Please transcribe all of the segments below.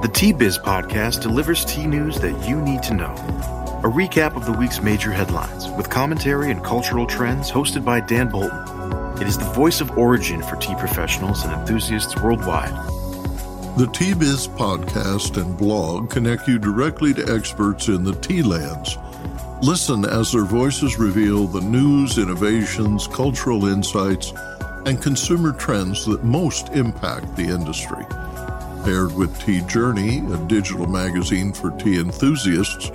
The Tea Biz podcast delivers tea news that you need to know. A recap of the week's major headlines with commentary and cultural trends hosted by Dan Bolton. It is the voice of origin for tea professionals and enthusiasts worldwide. The Tea Biz podcast and blog connect you directly to experts in the tea lands. Listen as their voices reveal the news, innovations, cultural insights, and consumer trends that most impact the industry. Paired with Tea Journey, a digital magazine for tea enthusiasts,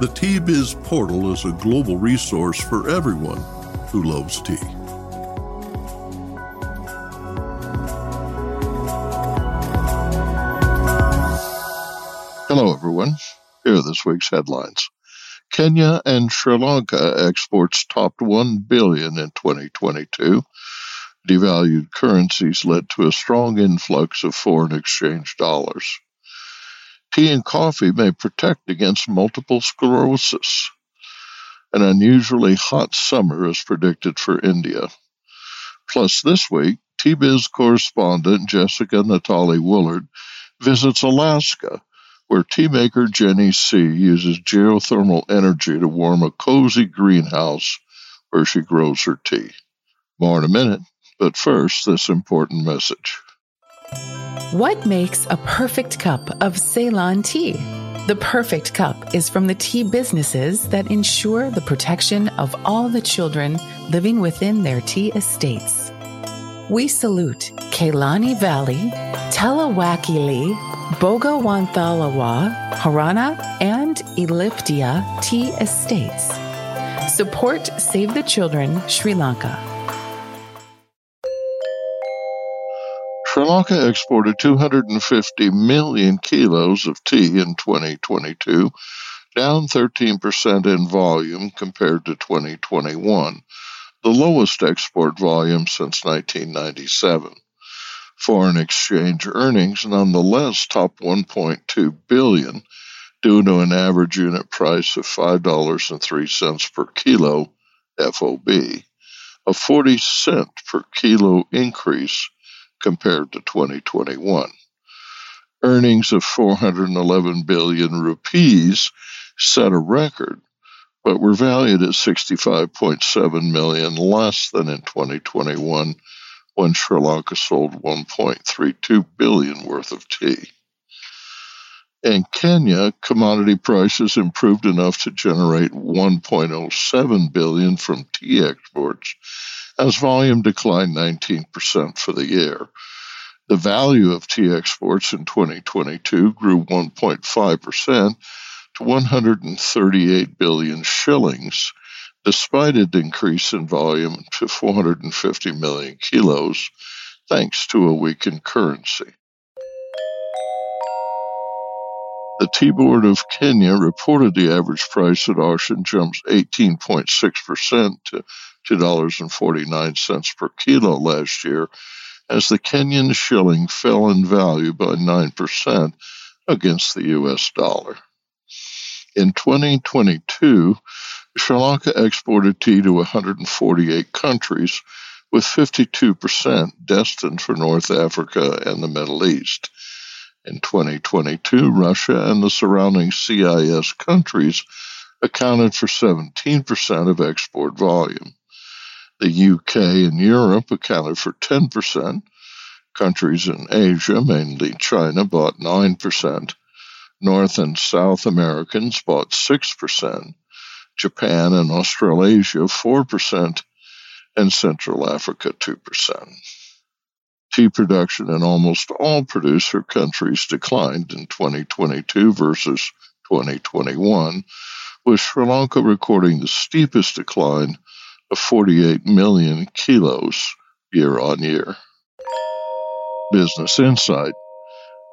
the Tea Biz portal is a global resource for everyone who loves tea. Hello, everyone. Here are this week's headlines. Kenya and Sri Lanka exports topped 1 billion in 2022 devalued currencies led to a strong influx of foreign exchange dollars. Tea and coffee may protect against multiple sclerosis. An unusually hot summer is predicted for India. Plus, this week, Tea-Biz correspondent Jessica Natale Woollard visits Alaska, where tea maker Jenny Tse uses geothermal energy to warm a cozy greenhouse where she grows her tea. More in a minute. But first, this important message. What makes a perfect cup of Ceylon tea? The perfect cup is from the tea businesses that ensure the protection of all the children living within their tea estates. We salute Kelani Valley, Talawakele, Bogawanthalawa, Horana, and Elpitiya tea estates. Support Save the Children Sri Lanka. Lanka exported 250 million kilos of tea in 2022, down 13% in volume compared to 2021, the lowest export volume since 1997. Foreign exchange earnings nonetheless topped 1.2 billion due to an average unit price of $5.03 per kilo FOB, a 40 cent per kilo increase compared to 2021. Earnings of 411 billion rupees set a record, but were valued at 65.7 million less than in 2021 when Sri Lanka sold 1.32 billion worth of tea. In Kenya, commodity prices improved enough to generate 1.07 billion from tea exports as volume declined 19% for the year. The value of tea exports in 2022 grew 1.5% to 138 billion shillings, despite a decrease in volume to 450 million kilos, thanks to a weakened currency. The Tea Board of Kenya reported the average price at auction jumps 18.6% to $2.49 per kilo last year, as the Kenyan shilling fell in value by 9% against the US dollar. In 2022, Sri Lanka exported tea to 148 countries, with 52% destined for North Africa and the Middle East. In 2022, Russia and the surrounding CIS countries accounted for 17% of export volume. The UK and Europe accounted for 10%. Countries in Asia, mainly China, bought 9%. North and South Americans bought 6%. Japan and Australasia 4%, and Central Africa 2%. Tea production in almost all producer countries declined in 2022 versus 2021, with Sri Lanka recording the steepest decline of 48 million kilos year on year. Business Insight.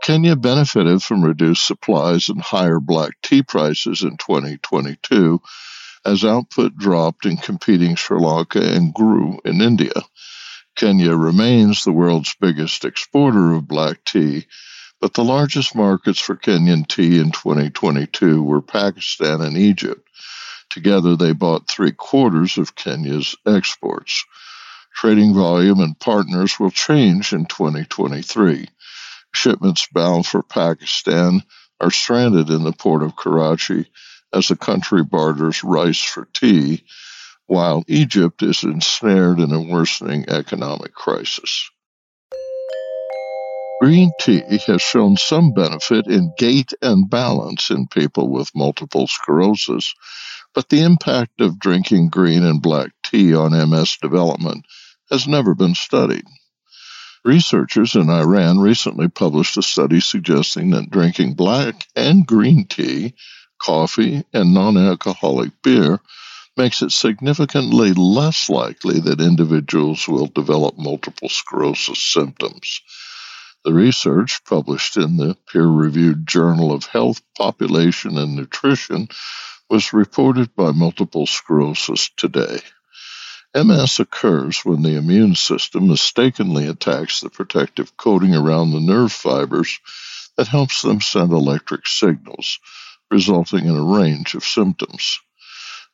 Kenya benefited from reduced supplies and higher black tea prices in 2022 as output dropped in competing Sri Lanka and grew in India. Kenya remains the world's biggest exporter of black tea, but the largest markets for Kenyan tea in 2022 were Pakistan and Egypt. Together, they bought three quarters of Kenya's exports. Trading volume and partners will change in 2023. Shipments bound for Pakistan are stranded in the port of Karachi as the country barters rice for tea, while Egypt is ensnared in a worsening economic crisis. Green tea has shown some benefit in gait and balance in people with multiple sclerosis, but the impact of drinking green and black tea on MS development has never been studied. Researchers in Iran recently published a study suggesting that drinking black and green tea coffee, and non alcoholic beer makes it significantly less likely that individuals will develop multiple sclerosis symptoms. The research, published in the peer reviewed Journal of Health, Population, and Nutrition, was reported by Multiple Sclerosis Today. MS occurs when the immune system mistakenly attacks the protective coating around the nerve fibers that helps them send electric signals, resulting in a range of symptoms.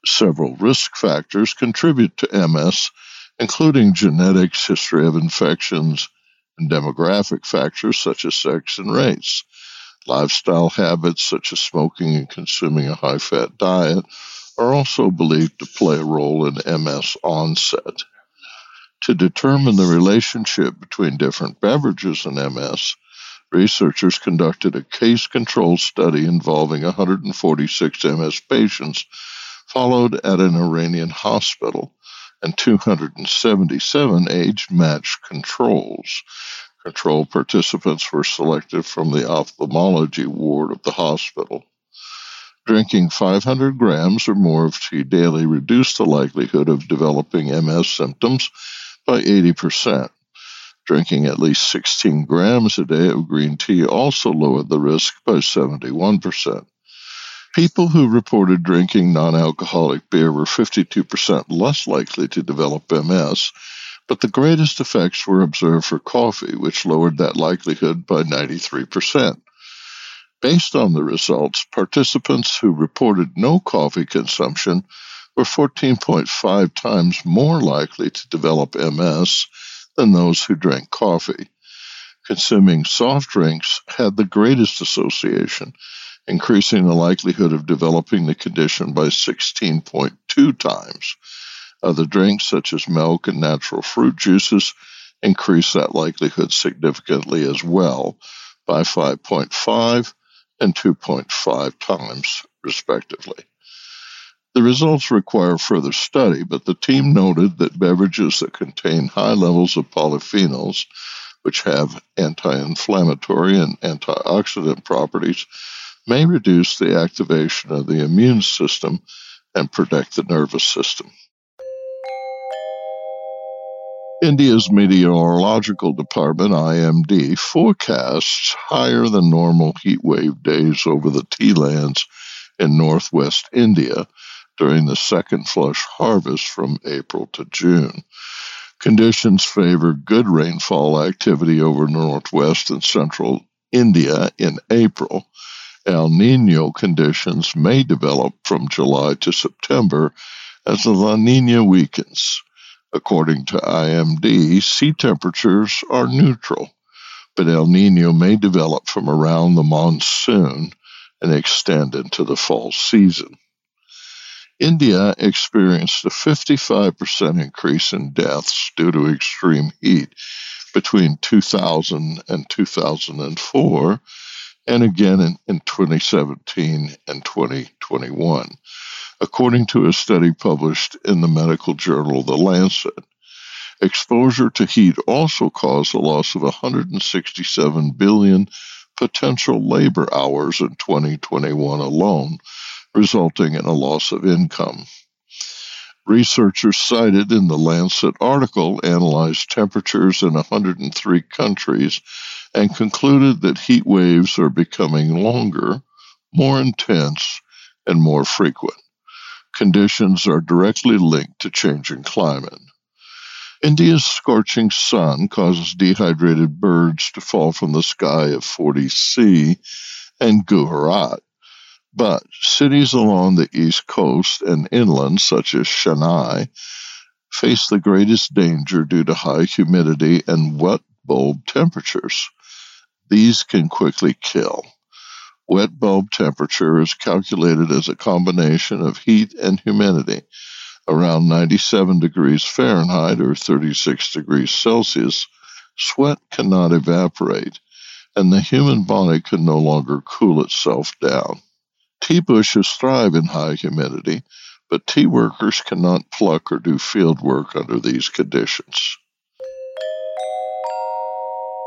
Several risk factors contribute to MS, including genetics, history of infections, and demographic factors such as sex and race. Lifestyle habits such as smoking and consuming a high fat diet are also believed to play a role in MS onset. To determine the relationship between different beverages and MS, researchers conducted a case control study involving 146 MS patients followed at an Iranian hospital and 277 age matched controls. Control participants were selected from the ophthalmology ward of the hospital. Drinking 500 grams or more of tea daily reduced the likelihood of developing MS symptoms by 80%. Drinking at least 16 grams a day of green tea also lowered the risk by 71%. People who reported drinking non alcoholic beer were 52% less likely to develop MS, but the greatest effects were observed for coffee, which lowered that likelihood by 93%. Based on the results, participants who reported no coffee consumption were 14.5 times more likely to develop MS than those who drank coffee. Consuming soft drinks had the greatest association, increasing the likelihood of developing the condition by 16.2 times. Other drinks, such as milk and natural fruit juices, increase that likelihood significantly as well by 5.5 and 2.5 times, respectively. The results require further study, but the team noted that beverages that contain high levels of polyphenols, which have anti inflammatory and antioxidant properties, may reduce the activation of the immune system and protect the nervous system. India's meteorological department, IMD, forecasts higher than normal heat wave days over the tea lands in northwest India during the second flush harvest from April to June. Conditions favor good rainfall activity over northwest and central India in April. El Nino conditions may develop from July to September as the La Nina weakens. According to IMD, sea temperatures are neutral, but El Nino may develop from around the monsoon and extend into the fall season. India experienced a 55% increase in deaths due to extreme heat between 2000 and 2004, and again in, in 2017 and 2021, according to a study published in the medical journal The Lancet. Exposure to heat also caused a loss of 167 billion potential labor hours in 2021 alone resulting in a loss of income. Researchers cited in the Lancet article analyzed temperatures in 103 countries and concluded that heat waves are becoming longer, more intense, and more frequent. Conditions are directly linked to changing climate. India's scorching sun causes dehydrated birds to fall from the sky at 40C and Gujarat. But cities along the east coast and inland, such as Chennai, face the greatest danger due to high humidity and wet bulb temperatures. These can quickly kill. Wet bulb temperature is calculated as a combination of heat and humidity around 97 degrees Fahrenheit or 36 degrees Celsius, sweat cannot evaporate, and the human body can no longer cool itself down. Tea bushes thrive in high humidity, but tea workers cannot pluck or do field work under these conditions.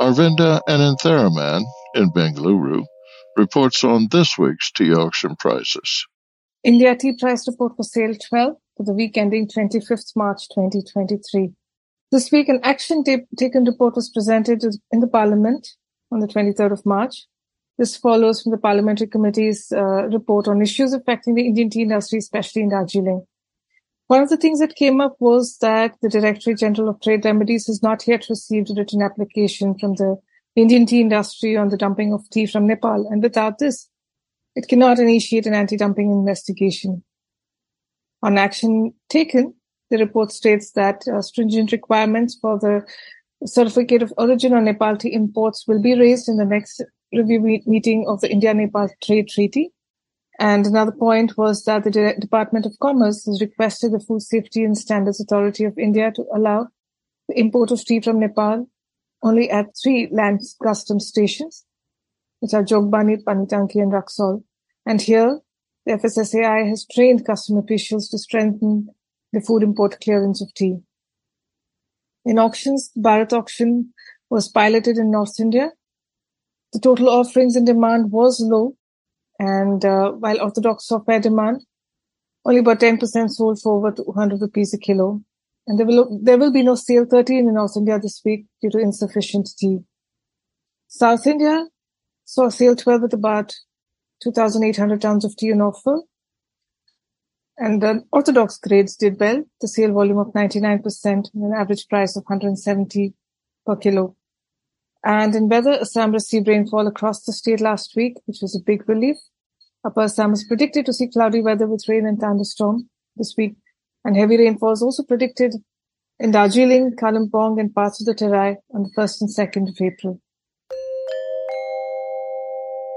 Arvinda Anantharaman in Bengaluru reports on this week's tea auction prices. India Tea Price Report for Sale 12 for the week ending 25th March 2023. This week, an action taken report was presented in the Parliament on the 23rd of March. This follows from the Parliamentary Committee's uh, report on issues affecting the Indian tea industry, especially in Darjeeling. One of the things that came up was that the Directorate General of Trade Remedies has not yet received a written application from the Indian tea industry on the dumping of tea from Nepal. And without this, it cannot initiate an anti-dumping investigation. On action taken, the report states that uh, stringent requirements for the certificate of origin on Nepal tea imports will be raised in the next review meeting of the India-Nepal Trade Treaty. And another point was that the De- Department of Commerce has requested the Food Safety and Standards Authority of India to allow the import of tea from Nepal only at three land customs stations which are Jogbani, Panitanki, and Raxaul. And here, the FSSAI has trained custom officials to strengthen the food import clearance of tea. In auctions, the Bharat auction was piloted in North India. The total offerings and demand was low, and uh, while orthodox fair demand, only about 10% sold for over 200 rupees a kilo. And there will, there will be no sale 13 in North India this week due to insufficient tea. South India saw sale 12 with about 2,800 tons of tea on offer. And the orthodox grades did well. The sale volume of 99% and an average price of 170 per kilo. And in weather, Assam received rainfall across the state last week, which was a big relief. Upper Assam is predicted to see cloudy weather with rain and thunderstorm this week. And heavy rainfall is also predicted in Darjeeling, Kalimpong, and parts of the Terai on the 1st and 2nd of April.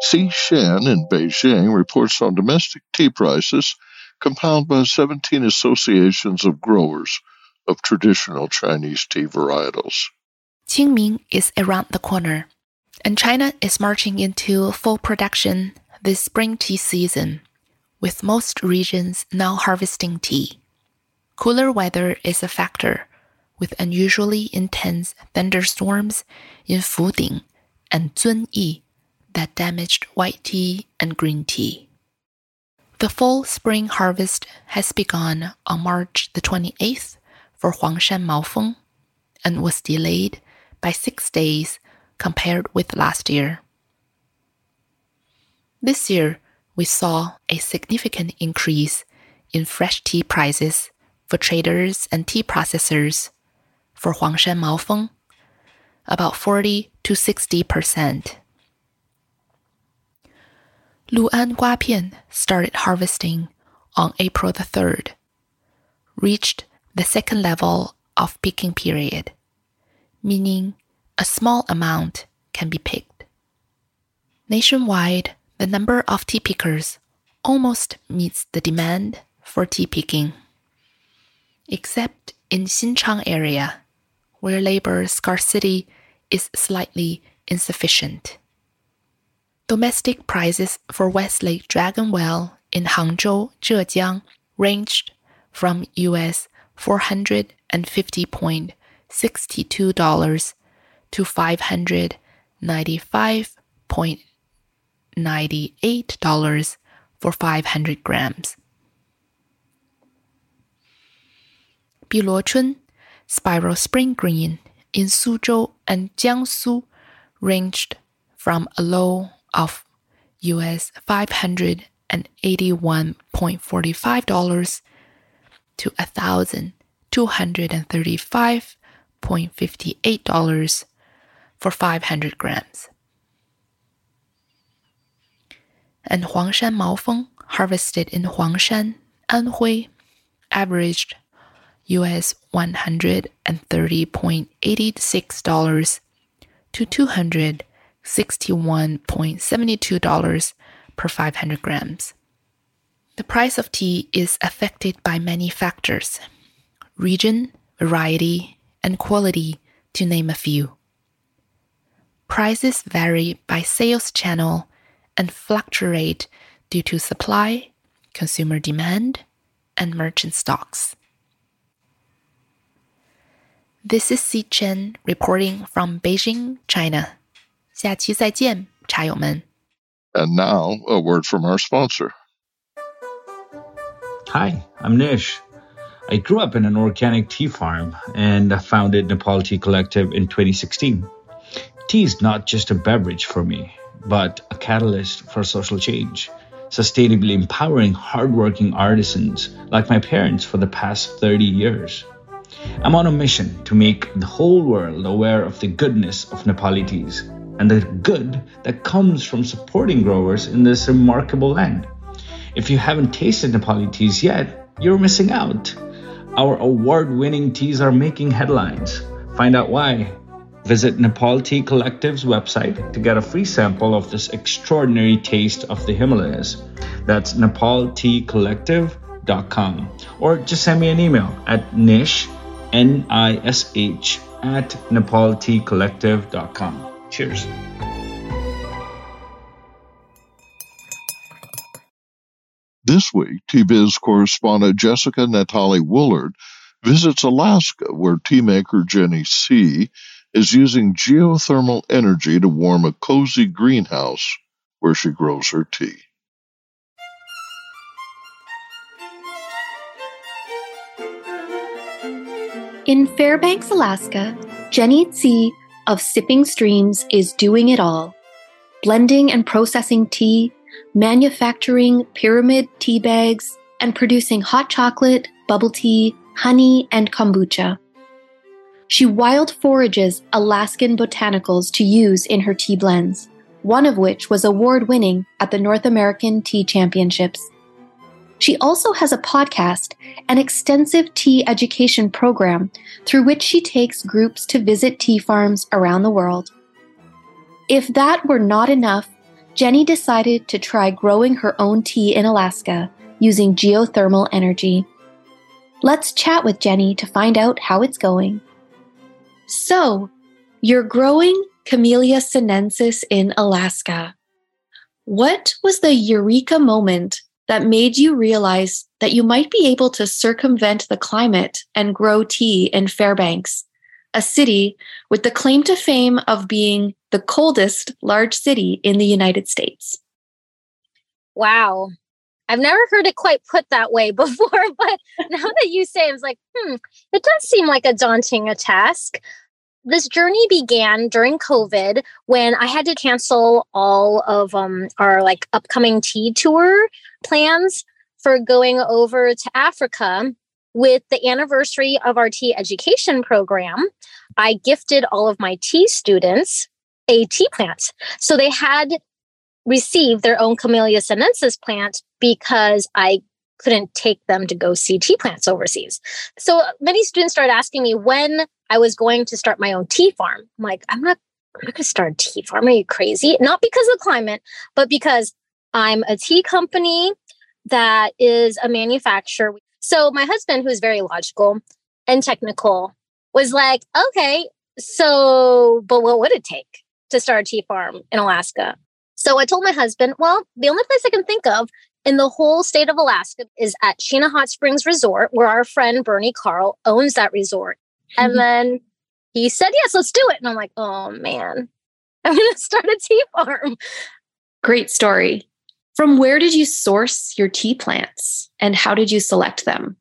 Si Chen in Beijing reports on domestic tea prices compiled by 17 associations of growers of traditional Chinese tea varietals. Qingming is around the corner, and China is marching into full production this spring tea season, with most regions now harvesting tea. Cooler weather is a factor, with unusually intense thunderstorms in Fuding and Zunyi that damaged white tea and green tea. The fall spring harvest has begun on March the 28th for Huangshan Maofeng and was delayed by six days compared with last year. This year, we saw a significant increase in fresh tea prices for traders and tea processors for Huangshan Maofeng, about 40 to 60 percent. Lu'an Guapian started harvesting on April the 3rd, reached the second level of picking period, meaning a small amount can be picked. Nationwide, the number of tea pickers almost meets the demand for tea picking, except in Xinchang area, where labor scarcity is slightly insufficient. Domestic prices for Westlake Dragon Well in Hangzhou, Zhejiang ranged from US $450.62 to $595.98 for 500 grams. Biluochun, Spiral Spring Green in Suzhou and Jiangsu ranged from a low of US $581.45 to $1,235.58 for 500 grams. And Huangshan Maofeng, harvested in Huangshan, Anhui, averaged US $130.86 to $261.72 per 500 grams. The price of tea is affected by many factors region, variety, and quality, to name a few. Prices vary by sales channel and fluctuate due to supply, consumer demand, and merchant stocks. This is Si Chen reporting from Beijing, China. 下期再见，茶友们。And now, a word from our sponsor. Hi, I'm Nish. I grew up in an organic tea farm and founded Nepal Tea Collective in 2016. Tea is not just a beverage for me, but a catalyst for social change, sustainably empowering hardworking artisans like my parents for the past 30 years. I'm on a mission to make the whole world aware of the goodness of Nepali teas and the good that comes from supporting growers in this remarkable land. If you haven't tasted Nepali teas yet, you're missing out. Our award winning teas are making headlines. Find out why. Visit Nepal Tea Collective's website to get a free sample of this extraordinary taste of the Himalayas. That's nepalteacollective.com. Or just send me an email at nish, N I S H, at nepalteacollective.com. Cheers. This week, TBiz correspondent Jessica Natale Woollard visits Alaska, where tea maker Jenny Tse is using geothermal energy to warm a cozy greenhouse where she grows her tea. In Fairbanks, Alaska, Jenny Tse of Sipping Streams is doing it all blending and processing tea, manufacturing pyramid tea bags, and producing hot chocolate, bubble tea, honey, and kombucha. She wild forages Alaskan botanicals to use in her tea blends, one of which was award winning at the North American Tea Championships. She also has a podcast, an extensive tea education program through which she takes groups to visit tea farms around the world. If that were not enough, Jenny decided to try growing her own tea in Alaska using geothermal energy. Let's chat with Jenny to find out how it's going. So, you're growing Camellia sinensis in Alaska. What was the eureka moment that made you realize that you might be able to circumvent the climate and grow tea in Fairbanks, a city with the claim to fame of being the coldest large city in the United States? Wow. I've never heard it quite put that way before, but now that you say it, it's like, hmm, it does seem like a daunting a task this journey began during COVID when I had to cancel all of um, our like upcoming tea tour plans for going over to Africa with the anniversary of our tea education program. I gifted all of my tea students a tea plant. So they had received their own Camellia sinensis plant because I couldn't take them to go see tea plants overseas. So many students started asking me when I was going to start my own tea farm. I'm like, I'm not, I'm not going to start a tea farm. Are you crazy? Not because of the climate, but because I'm a tea company that is a manufacturer. So my husband, who's very logical and technical, was like, okay, so, but what would it take to start a tea farm in Alaska? So I told my husband, well, the only place I can think of in the whole state of Alaska is at Chena Hot Springs Resort, where our friend Bernie Karl owns that resort. Mm-hmm. And then he said, Yes, let's do it. And I'm like, Oh man, I'm going to start a tea farm. Great story. From where did you source your tea plants and how did you select them?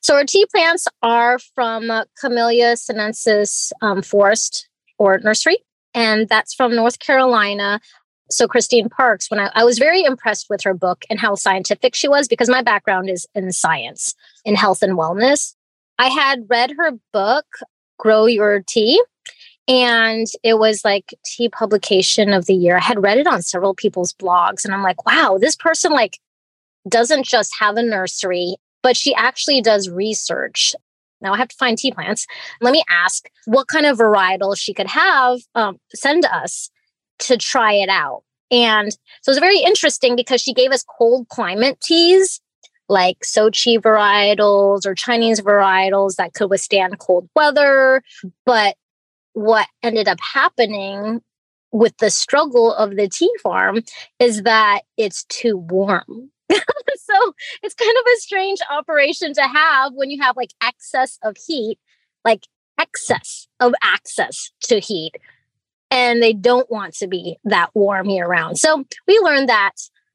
So our tea plants are from Camellia sinensis um, forest or nursery, and that's from North Carolina. So Christine Parks, when I, I was very impressed with her book and how scientific she was, because my background is in science, in health and wellness. I had read her book, Grow Your Tea, and it was like tea publication of the year. I had read it on several people's blogs, and I'm like, wow, this person like doesn't just have a nursery, but she actually does research. Now I have to find tea plants. Let me ask what kind of varietal she could have um, send us to try it out. And so it was very interesting because she gave us cold climate teas like Sochi varietals or Chinese varietals that could withstand cold weather. But what ended up happening with the struggle of the tea farm is that it's too warm. so it's kind of a strange operation to have when you have like excess of heat, like excess of access to heat. And they don't want to be that warm year round. So we learned that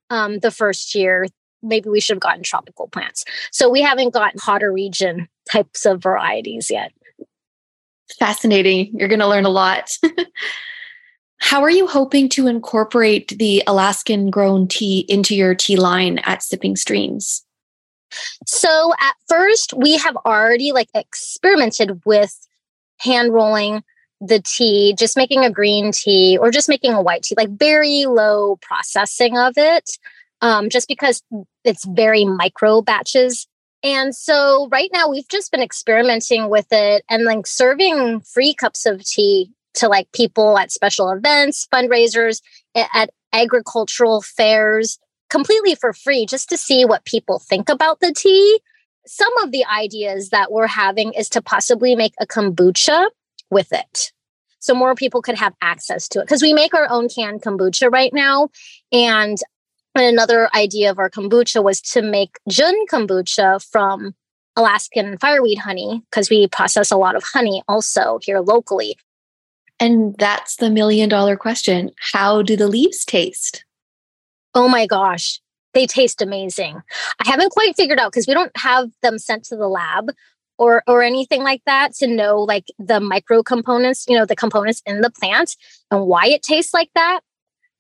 um, the first year. Maybe we should have gotten tropical plants. So we haven't gotten hotter region types of varieties yet. Fascinating. You're going to learn a lot. How are you hoping to incorporate the Alaskan grown tea into your tea line at Sipping Streams? So at first, we have already like experimented with hand rolling the tea, just making a green tea or just making a white tea, like very low processing of it, um, just because it's very micro batches. And so right now we've just been experimenting with it and like serving free cups of tea to like people at special events, fundraisers, at agricultural fairs, completely for free, just to see what people think about the tea. Some of the ideas that we're having is to possibly make a kombucha with it. So more people could have access to it because we make our own canned kombucha right now. And another idea of our kombucha was to make Jun kombucha from Alaskan fireweed honey because we process a lot of honey also here locally. And that's the million dollar question. How do the leaves taste? Oh my gosh, they taste amazing. I haven't quite figured out because we don't have them sent to the lab or or anything like that to know like the micro components, you know, the components in the plant and why it tastes like that.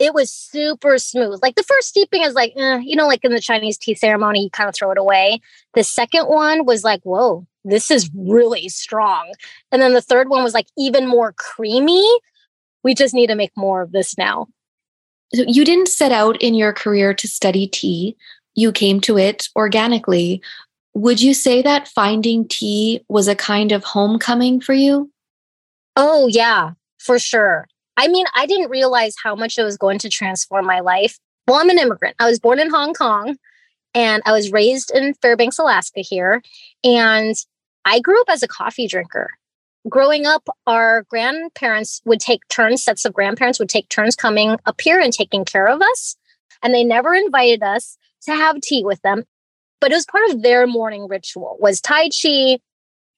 It was super smooth. Like the first steeping is like, eh, you know, like in the Chinese tea ceremony, you kind of throw it away. The second one was like, whoa, this is really strong. And then the third one was like even more creamy. We just need to make more of this now. So you didn't set out in your career to study tea, you came to it organically. Would you say that finding tea was a kind of homecoming for you? Oh, yeah, for sure. I mean, I didn't realize how much it was going to transform my life. Well, I'm an immigrant. I was born in Hong Kong and I was raised in Fairbanks, Alaska here. And I grew up as a coffee drinker. Growing up, our grandparents would take turns, sets of grandparents would take turns coming up here and taking care of us. And they never invited us to have tea with them. But it was part of their morning ritual was Tai Chi,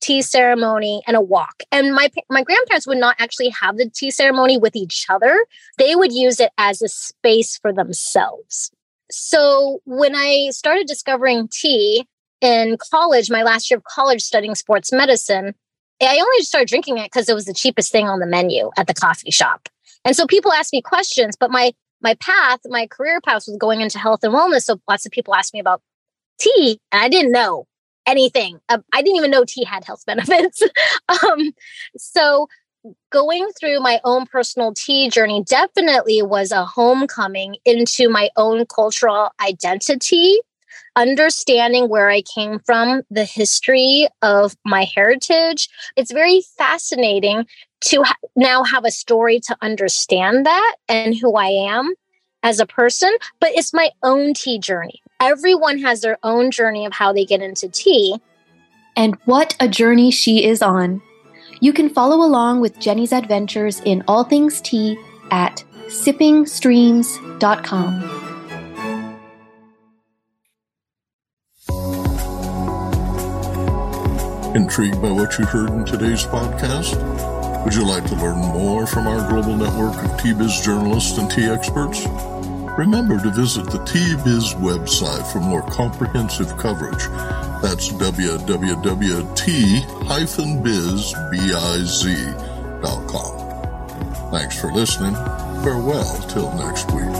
tea ceremony, and a walk. And my my grandparents would not actually have the tea ceremony with each other. They would use it as a space for themselves. So when I started discovering tea, in college, my last year of college studying sports medicine, I only started drinking it because it was the cheapest thing on the menu at the coffee shop. And so people ask me questions, but my my path, my career path was going into health and wellness. So lots of people asked me about tea, and I didn't know anything. Uh, I didn't even know tea had health benefits. um, so going through my own personal tea journey definitely was a homecoming into my own cultural identity understanding where I came from, the history of my heritage. It's very fascinating to ha- now have a story to understand that and who I am as a person, but it's my own tea journey. Everyone has their own journey of how they get into tea. And what a journey she is on. You can follow along with Jenny's adventures in all things tea at sippingstreams.com. Intrigued by what you heard in today's podcast? Would you like to learn more from our global network of tea biz journalists and tea experts? Remember to visit the T-Biz website for more comprehensive coverage. That's www.t-biz.com. Thanks for listening. Farewell till next week.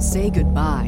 Say goodbye